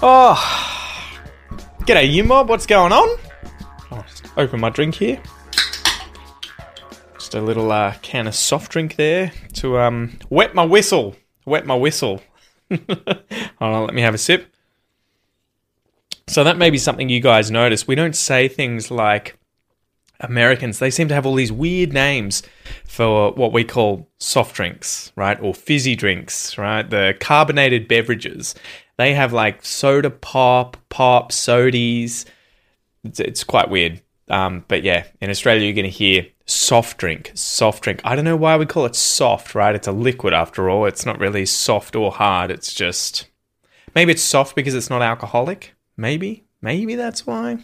Oh, g'day, you mob. What's going on? Oh, open my drink here. Just a little uh, can of soft drink there to um, wet my whistle. Wet my whistle. On, let me have a sip. So that may be something you guys notice. We don't say things like Americans. They seem to have all these weird names for what we call soft drinks, right? Or fizzy drinks, right? The carbonated beverages. They have like soda pop, pop, sodies. It's, it's quite weird. Um, but yeah, in Australia, you're going to hear soft drink, soft drink. I don't know why we call it soft, right? It's a liquid after all. It's not really soft or hard. It's just maybe it's soft because it's not alcoholic. Maybe, maybe that's why.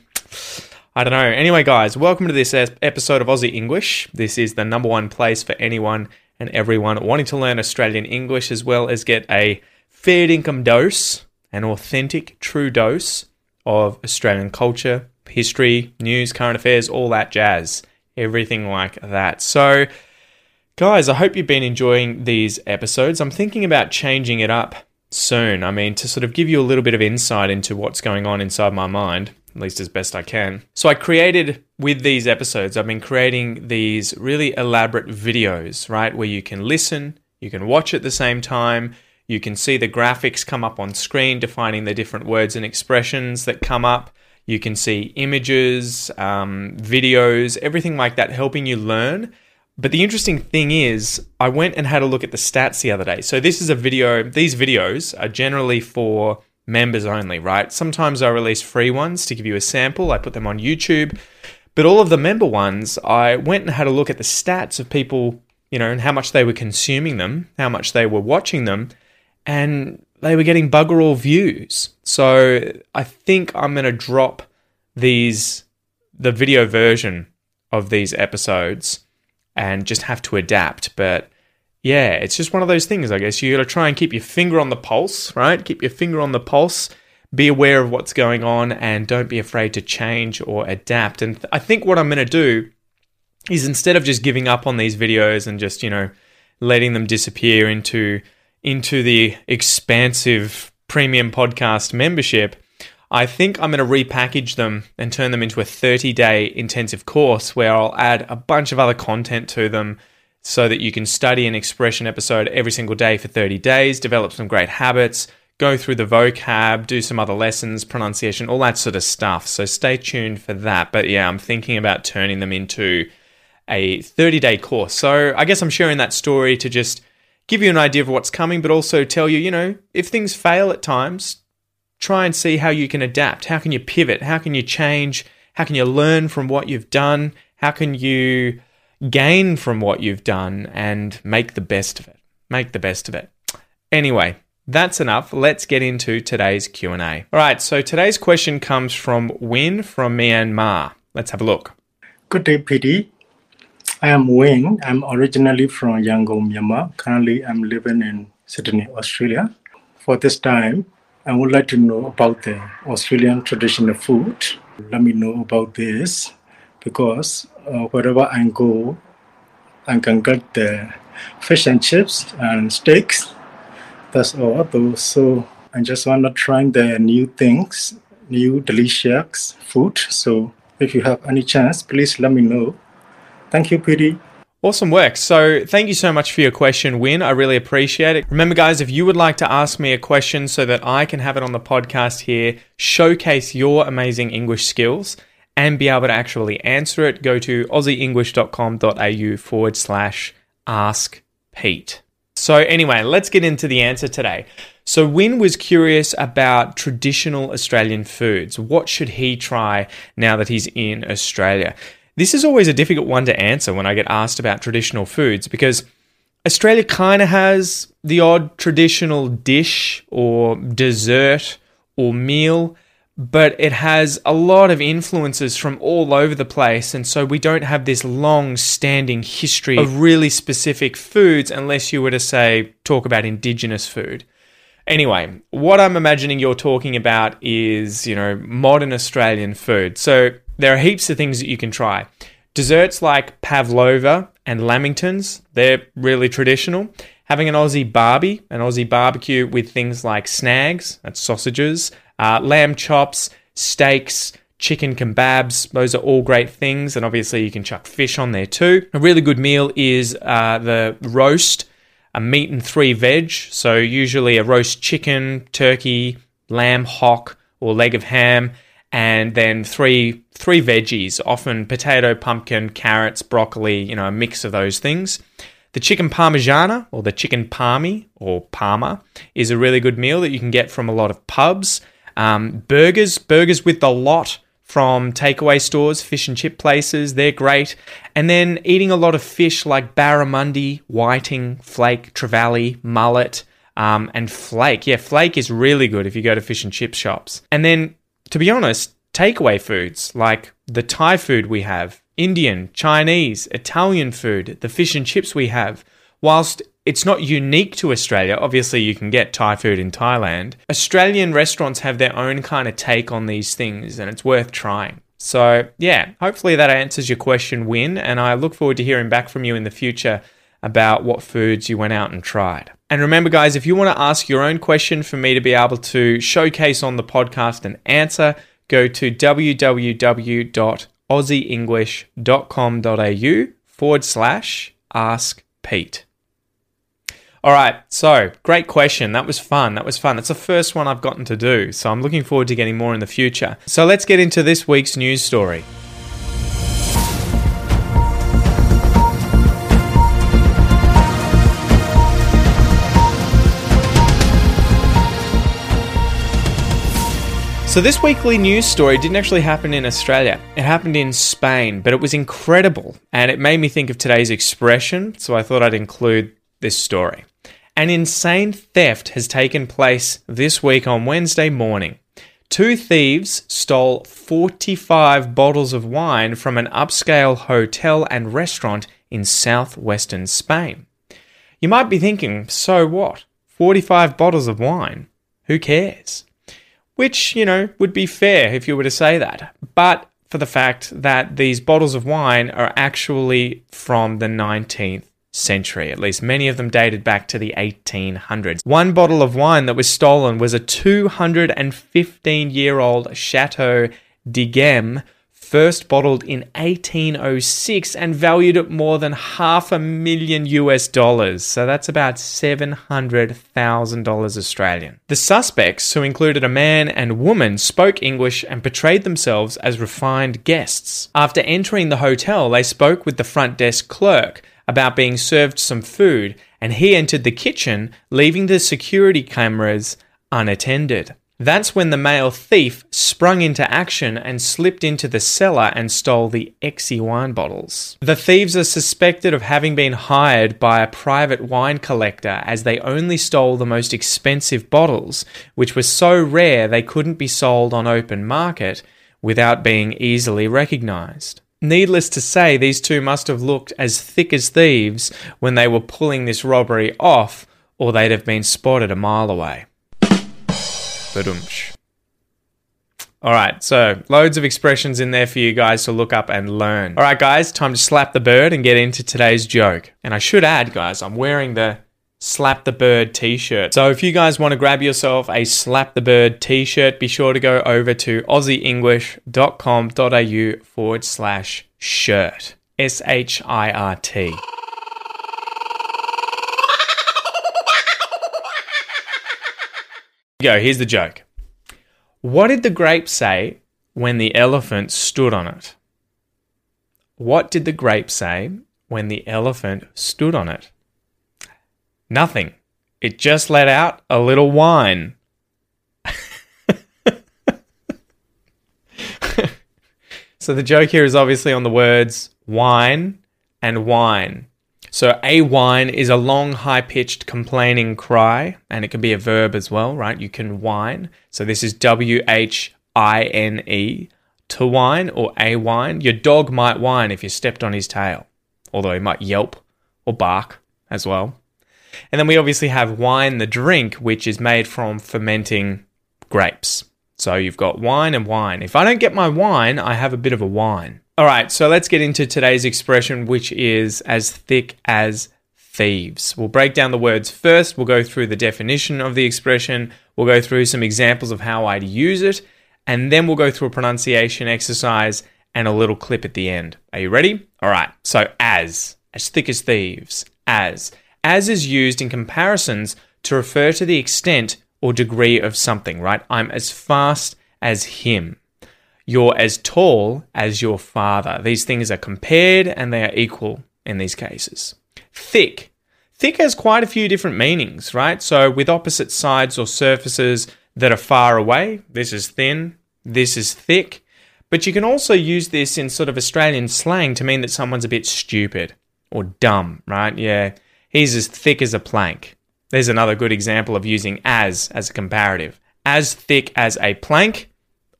I don't know. Anyway, guys, welcome to this episode of Aussie English. This is the number one place for anyone and everyone wanting to learn Australian English as well as get a fair dinkum dose, an authentic, true dose of Australian culture, history, news, current affairs, all that jazz. Everything like that. So, guys, I hope you've been enjoying these episodes. I'm thinking about changing it up soon. I mean, to sort of give you a little bit of insight into what's going on inside my mind, at least as best I can. So, I created with these episodes, I've been creating these really elaborate videos, right, where you can listen, you can watch at the same time, you can see the graphics come up on screen defining the different words and expressions that come up. You can see images, um, videos, everything like that, helping you learn. But the interesting thing is, I went and had a look at the stats the other day. So, this is a video, these videos are generally for members only, right? Sometimes I release free ones to give you a sample, I put them on YouTube. But all of the member ones, I went and had a look at the stats of people, you know, and how much they were consuming them, how much they were watching them and they were getting bugger all views. So I think I'm going to drop these the video version of these episodes and just have to adapt. But yeah, it's just one of those things, I guess. You got to try and keep your finger on the pulse, right? Keep your finger on the pulse. Be aware of what's going on and don't be afraid to change or adapt. And I think what I'm going to do is instead of just giving up on these videos and just, you know, letting them disappear into into the expansive premium podcast membership, I think I'm going to repackage them and turn them into a 30 day intensive course where I'll add a bunch of other content to them so that you can study an expression episode every single day for 30 days, develop some great habits, go through the vocab, do some other lessons, pronunciation, all that sort of stuff. So stay tuned for that. But yeah, I'm thinking about turning them into a 30 day course. So I guess I'm sharing that story to just give you an idea of what's coming, but also tell you, you know, if things fail at times, try and see how you can adapt. How can you pivot? How can you change? How can you learn from what you've done? How can you gain from what you've done and make the best of it? Make the best of it. Anyway, that's enough. Let's get into today's Q&A. All right, so today's question comes from Win from Myanmar. Let's have a look. Good day, PD. I am Wayne. I'm originally from Yangon, Myanmar. Currently, I'm living in Sydney, Australia. For this time, I would like to know about the Australian traditional food. Let me know about this because uh, wherever I go, I can get the fish and chips and steaks. That's all. Though, so I just want to try the new things, new delicious food. So if you have any chance, please let me know. Thank you, PD. Awesome work. So, thank you so much for your question, Win. I really appreciate it. Remember, guys, if you would like to ask me a question so that I can have it on the podcast here, showcase your amazing English skills, and be able to actually answer it, go to aussieenglish.com.au forward slash ask Pete. So, anyway, let's get into the answer today. So, Win was curious about traditional Australian foods. What should he try now that he's in Australia? This is always a difficult one to answer when I get asked about traditional foods because Australia kind of has the odd traditional dish or dessert or meal, but it has a lot of influences from all over the place. And so we don't have this long standing history of really specific foods unless you were to say, talk about indigenous food. Anyway, what I'm imagining you're talking about is, you know, modern Australian food. So there are heaps of things that you can try. Desserts like pavlova and lamingtons, they're really traditional. Having an Aussie barbie, an Aussie barbecue with things like snags, that's sausages, uh, lamb chops, steaks, chicken kebabs, those are all great things. And obviously, you can chuck fish on there too. A really good meal is uh, the roast, a meat and three veg. So, usually a roast chicken, turkey, lamb hock, or leg of ham and then three three veggies, often potato, pumpkin, carrots, broccoli, you know, a mix of those things. The chicken parmigiana or the chicken parmi or parma is a really good meal that you can get from a lot of pubs. Um, burgers, burgers with the lot from takeaway stores, fish and chip places, they're great. And then eating a lot of fish like barramundi, whiting, flake, trevally, mullet, um, and flake. Yeah, flake is really good if you go to fish and chip shops. And then to be honest, takeaway foods like the Thai food we have, Indian, Chinese, Italian food, the fish and chips we have, whilst it's not unique to Australia, obviously you can get Thai food in Thailand, Australian restaurants have their own kind of take on these things and it's worth trying. So, yeah, hopefully that answers your question, Win, and I look forward to hearing back from you in the future about what foods you went out and tried. And remember, guys, if you want to ask your own question for me to be able to showcase on the podcast and answer, go to www.aussieenglish.com.au forward slash ask Pete. All right, so great question. That was fun. That was fun. It's the first one I've gotten to do, so I'm looking forward to getting more in the future. So let's get into this week's news story. So, this weekly news story didn't actually happen in Australia. It happened in Spain, but it was incredible and it made me think of today's expression, so I thought I'd include this story. An insane theft has taken place this week on Wednesday morning. Two thieves stole 45 bottles of wine from an upscale hotel and restaurant in southwestern Spain. You might be thinking, so what? 45 bottles of wine? Who cares? Which, you know, would be fair if you were to say that. But for the fact that these bottles of wine are actually from the 19th century. At least many of them dated back to the 1800s. One bottle of wine that was stolen was a 215 year old Chateau d'Yquem first bottled in 1806 and valued at more than half a million US dollars. So that's about $700,000 Australian. The suspects, who included a man and woman, spoke English and portrayed themselves as refined guests. After entering the hotel, they spoke with the front desk clerk about being served some food, and he entered the kitchen, leaving the security cameras unattended. That's when the male thief sprung into action and slipped into the cellar and stole the Exi wine bottles. The thieves are suspected of having been hired by a private wine collector as they only stole the most expensive bottles, which were so rare they couldn't be sold on open market without being easily recognized. Needless to say, these two must have looked as thick as thieves when they were pulling this robbery off, or they'd have been spotted a mile away. All right, so loads of expressions in there for you guys to look up and learn. All right, guys, time to slap the bird and get into today's joke. And I should add, guys, I'm wearing the Slap the Bird t shirt. So if you guys want to grab yourself a Slap the Bird t shirt, be sure to go over to aussieenglish.com.au forward slash shirt. S H I R T. go. Here's the joke. What did the grape say when the elephant stood on it? What did the grape say when the elephant stood on it? Nothing. It just let out a little whine. So the joke here is obviously on the words wine and wine. So a whine is a long, high pitched complaining cry, and it can be a verb as well, right? You can whine. So this is W H I N E, to whine or a whine. Your dog might whine if you stepped on his tail, although he might yelp or bark as well. And then we obviously have wine, the drink, which is made from fermenting grapes. So you've got wine and wine. If I don't get my wine, I have a bit of a whine. All right, so let's get into today's expression, which is as thick as thieves. We'll break down the words first. We'll go through the definition of the expression. We'll go through some examples of how I'd use it. And then we'll go through a pronunciation exercise and a little clip at the end. Are you ready? All right, so as, as thick as thieves, as. As is used in comparisons to refer to the extent or degree of something, right? I'm as fast as him. You're as tall as your father. These things are compared and they are equal in these cases. Thick. Thick has quite a few different meanings, right? So, with opposite sides or surfaces that are far away, this is thin, this is thick. But you can also use this in sort of Australian slang to mean that someone's a bit stupid or dumb, right? Yeah, he's as thick as a plank. There's another good example of using as as a comparative. As thick as a plank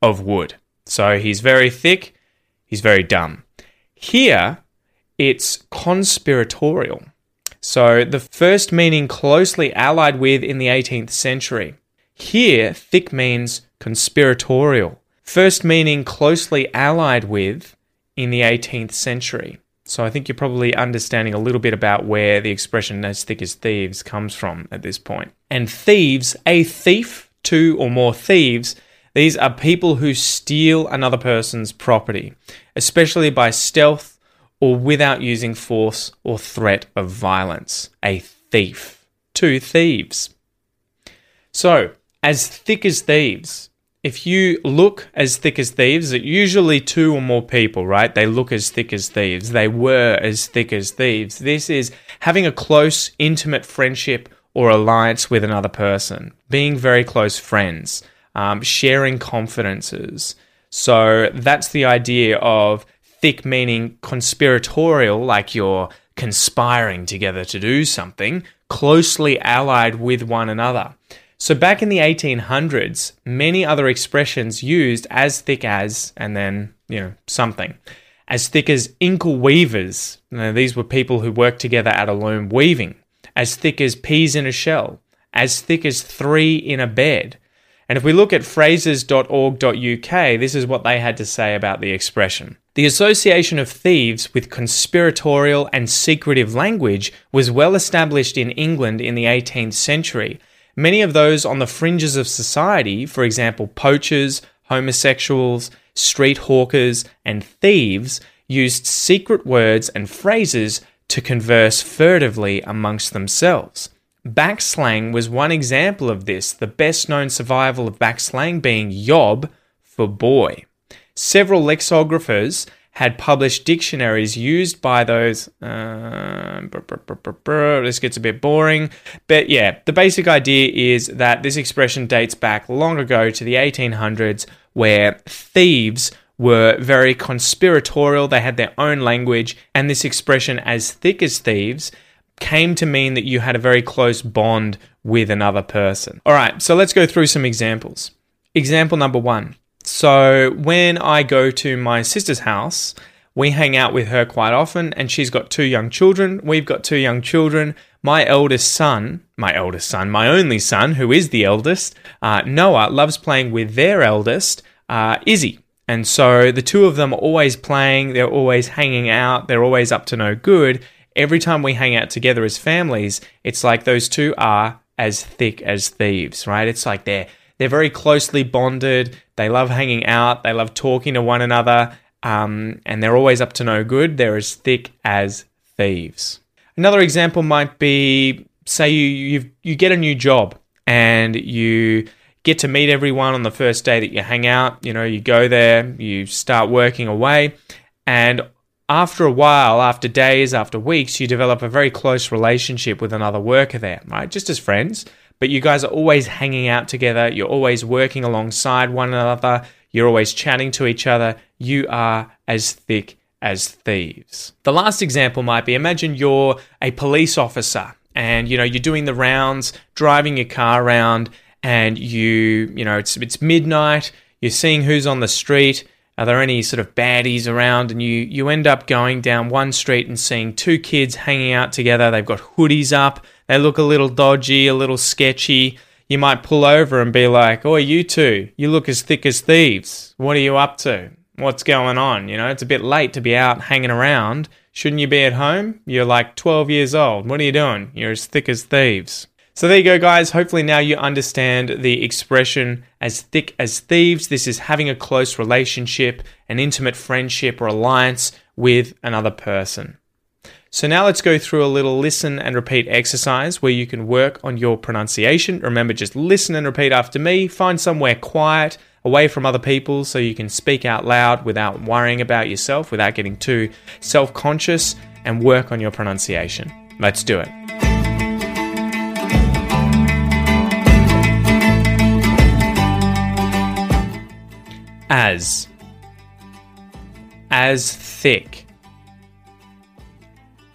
of wood. So he's very thick, he's very dumb. Here, it's conspiratorial. So the first meaning closely allied with in the 18th century. Here, thick means conspiratorial. First meaning closely allied with in the 18th century. So I think you're probably understanding a little bit about where the expression as thick as thieves comes from at this point. And thieves, a thief, two or more thieves, these are people who steal another person's property, especially by stealth or without using force or threat of violence. A thief. Two thieves. So, as thick as thieves, if you look as thick as thieves, it usually two or more people, right? They look as thick as thieves. They were as thick as thieves. This is having a close, intimate friendship or alliance with another person, being very close friends um, sharing confidences. So that's the idea of thick meaning conspiratorial, like you're conspiring together to do something, closely allied with one another. So back in the 1800s, many other expressions used as thick as, and then, you know, something. As thick as inkle weavers. Now, these were people who worked together at a loom weaving. As thick as peas in a shell. As thick as three in a bed. And if we look at phrases.org.uk, this is what they had to say about the expression. The association of thieves with conspiratorial and secretive language was well established in England in the 18th century. Many of those on the fringes of society, for example, poachers, homosexuals, street hawkers, and thieves, used secret words and phrases to converse furtively amongst themselves. Backslang was one example of this, the best known survival of backslang being yob for boy. Several lexicographers had published dictionaries used by those. Uh, this gets a bit boring. But yeah, the basic idea is that this expression dates back long ago to the 1800s, where thieves were very conspiratorial. They had their own language, and this expression, as thick as thieves, came to mean that you had a very close bond with another person. All right, so let's go through some examples. Example number one. So, when I go to my sister's house, we hang out with her quite often, and she's got two young children. We've got two young children. My eldest son, my eldest son, my only son, who is the eldest, uh, Noah, loves playing with their eldest, uh, Izzy. And so the two of them are always playing, they're always hanging out, they're always up to no good every time we hang out together as families, it's like those two are as thick as thieves, right? It's like they're they're very closely bonded. They love hanging out. They love talking to one another, um, and they're always up to no good. They're as thick as thieves. Another example might be, say you you you get a new job and you get to meet everyone on the first day that you hang out. You know, you go there, you start working away, and after a while, after days, after weeks, you develop a very close relationship with another worker there, right? Just as friends, but you guys are always hanging out together. You're always working alongside one another. You're always chatting to each other. you are as thick as thieves. The last example might be imagine you're a police officer and you know you're doing the rounds, driving your car around and you, you know, it's it's midnight, you're seeing who's on the street, are there any sort of baddies around and you you end up going down one street and seeing two kids hanging out together, they've got hoodies up, they look a little dodgy, a little sketchy. You might pull over and be like, "Oh, you two, you look as thick as thieves. What are you up to? What's going on? You know, it's a bit late to be out hanging around. Shouldn't you be at home? You're like 12 years old. What are you doing? You're as thick as thieves." So there you go, guys. Hopefully, now you understand the expression as thick as thieves. This is having a close relationship, an intimate friendship or alliance with another person. So now let's go through a little listen and repeat exercise where you can work on your pronunciation. Remember, just listen and repeat after me. Find somewhere quiet, away from other people, so you can speak out loud without worrying about yourself, without getting too self conscious, and work on your pronunciation. Let's do it. As as thick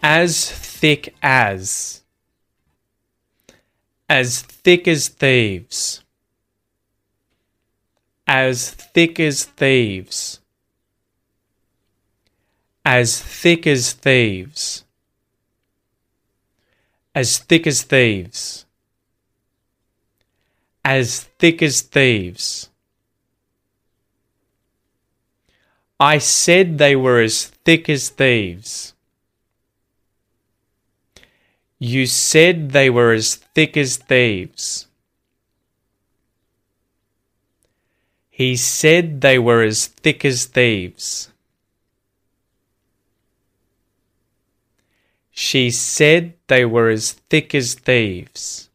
as thick as as thick as thieves as thick as thieves as thick as thieves as thick as thieves as thick as thieves I said they were as thick as thieves. You said they were as thick as thieves. He said they were as thick as thieves. She said they were as thick as thieves.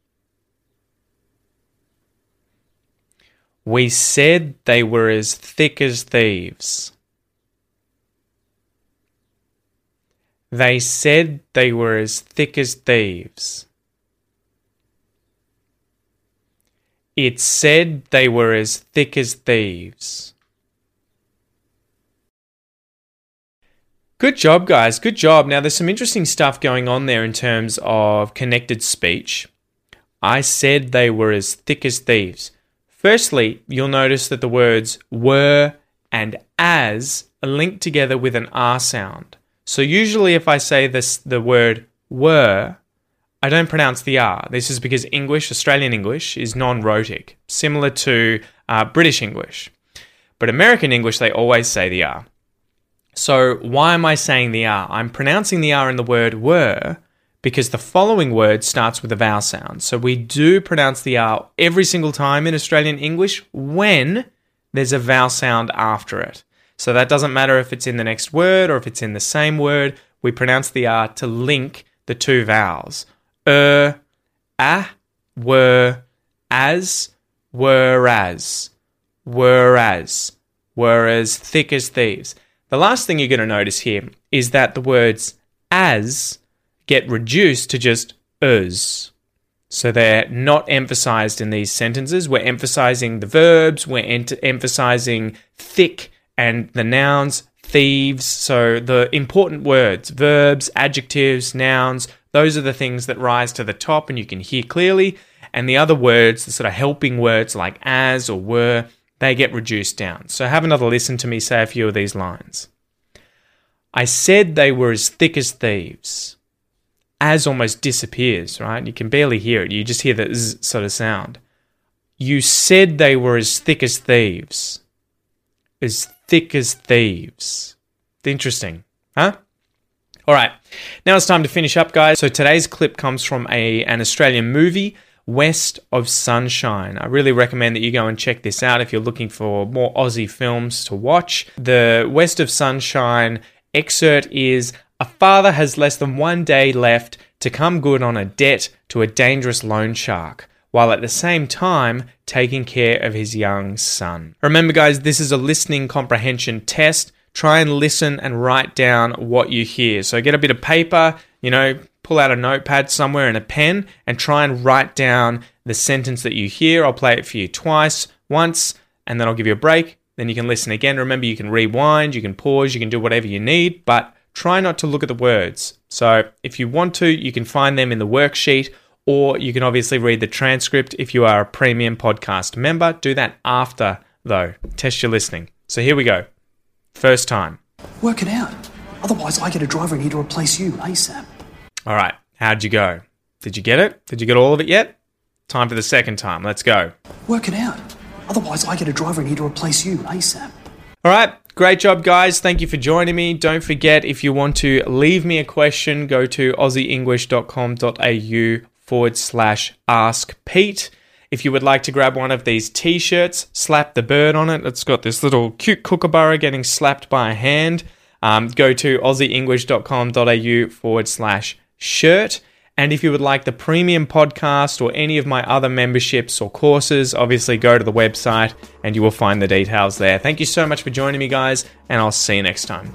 We said they were as thick as thieves. They said they were as thick as thieves. It said they were as thick as thieves. Good job, guys. Good job. Now, there's some interesting stuff going on there in terms of connected speech. I said they were as thick as thieves. Firstly, you'll notice that the words were and as are linked together with an R sound. So usually if I say this the word were, I don't pronounce the R. This is because English, Australian English, is non-rhotic, similar to uh, British English. But American English, they always say the R. So why am I saying the R? I'm pronouncing the R in the word were because the following word starts with a vowel sound. So we do pronounce the R every single time in Australian English when there's a vowel sound after it. So that doesn't matter if it's in the next word or if it's in the same word. We pronounce the R to link the two vowels. Er, ah, were, as, whereas, whereas, whereas, thick as thieves. The last thing you're going to notice here is that the words as get reduced to just us. So they're not emphasized in these sentences. We're emphasizing the verbs, we're ent- emphasizing thick and the nouns thieves. So the important words, verbs, adjectives, nouns, those are the things that rise to the top and you can hear clearly. And the other words, the sort of helping words like as or were, they get reduced down. So have another listen to me say a few of these lines. I said they were as thick as thieves. As almost disappears, right? You can barely hear it. You just hear the z sort of sound. You said they were as thick as thieves. As thick as thieves. Interesting, huh? All right, now it's time to finish up, guys. So today's clip comes from a an Australian movie, West of Sunshine. I really recommend that you go and check this out if you're looking for more Aussie films to watch. The West of Sunshine excerpt is a father has less than one day left to come good on a debt to a dangerous loan shark while at the same time taking care of his young son. Remember, guys, this is a listening comprehension test. Try and listen and write down what you hear. So get a bit of paper, you know, pull out a notepad somewhere and a pen and try and write down the sentence that you hear. I'll play it for you twice, once, and then I'll give you a break. then you can listen again. Remember, you can rewind, you can pause, you can do whatever you need, but try not to look at the words. So if you want to, you can find them in the worksheet, or you can obviously read the transcript if you are a premium podcast member. Do that after, though. Test your listening. So here we go. First time. Work it out. Otherwise, I get a driver in here to replace you ASAP. All right. How'd you go? Did you get it? Did you get all of it yet? Time for the second time. Let's go. Work it out. Otherwise, I get a driver in here to replace you ASAP. All right. Great job, guys. Thank you for joining me. Don't forget, if you want to leave me a question, go to aussieenglish.com.au forward slash ask Pete. If you would like to grab one of these t shirts, slap the bird on it. It's got this little cute kookaburra getting slapped by a hand. Um, go to aussieenglish.com.au forward slash shirt. And if you would like the premium podcast or any of my other memberships or courses, obviously go to the website and you will find the details there. Thank you so much for joining me, guys, and I'll see you next time.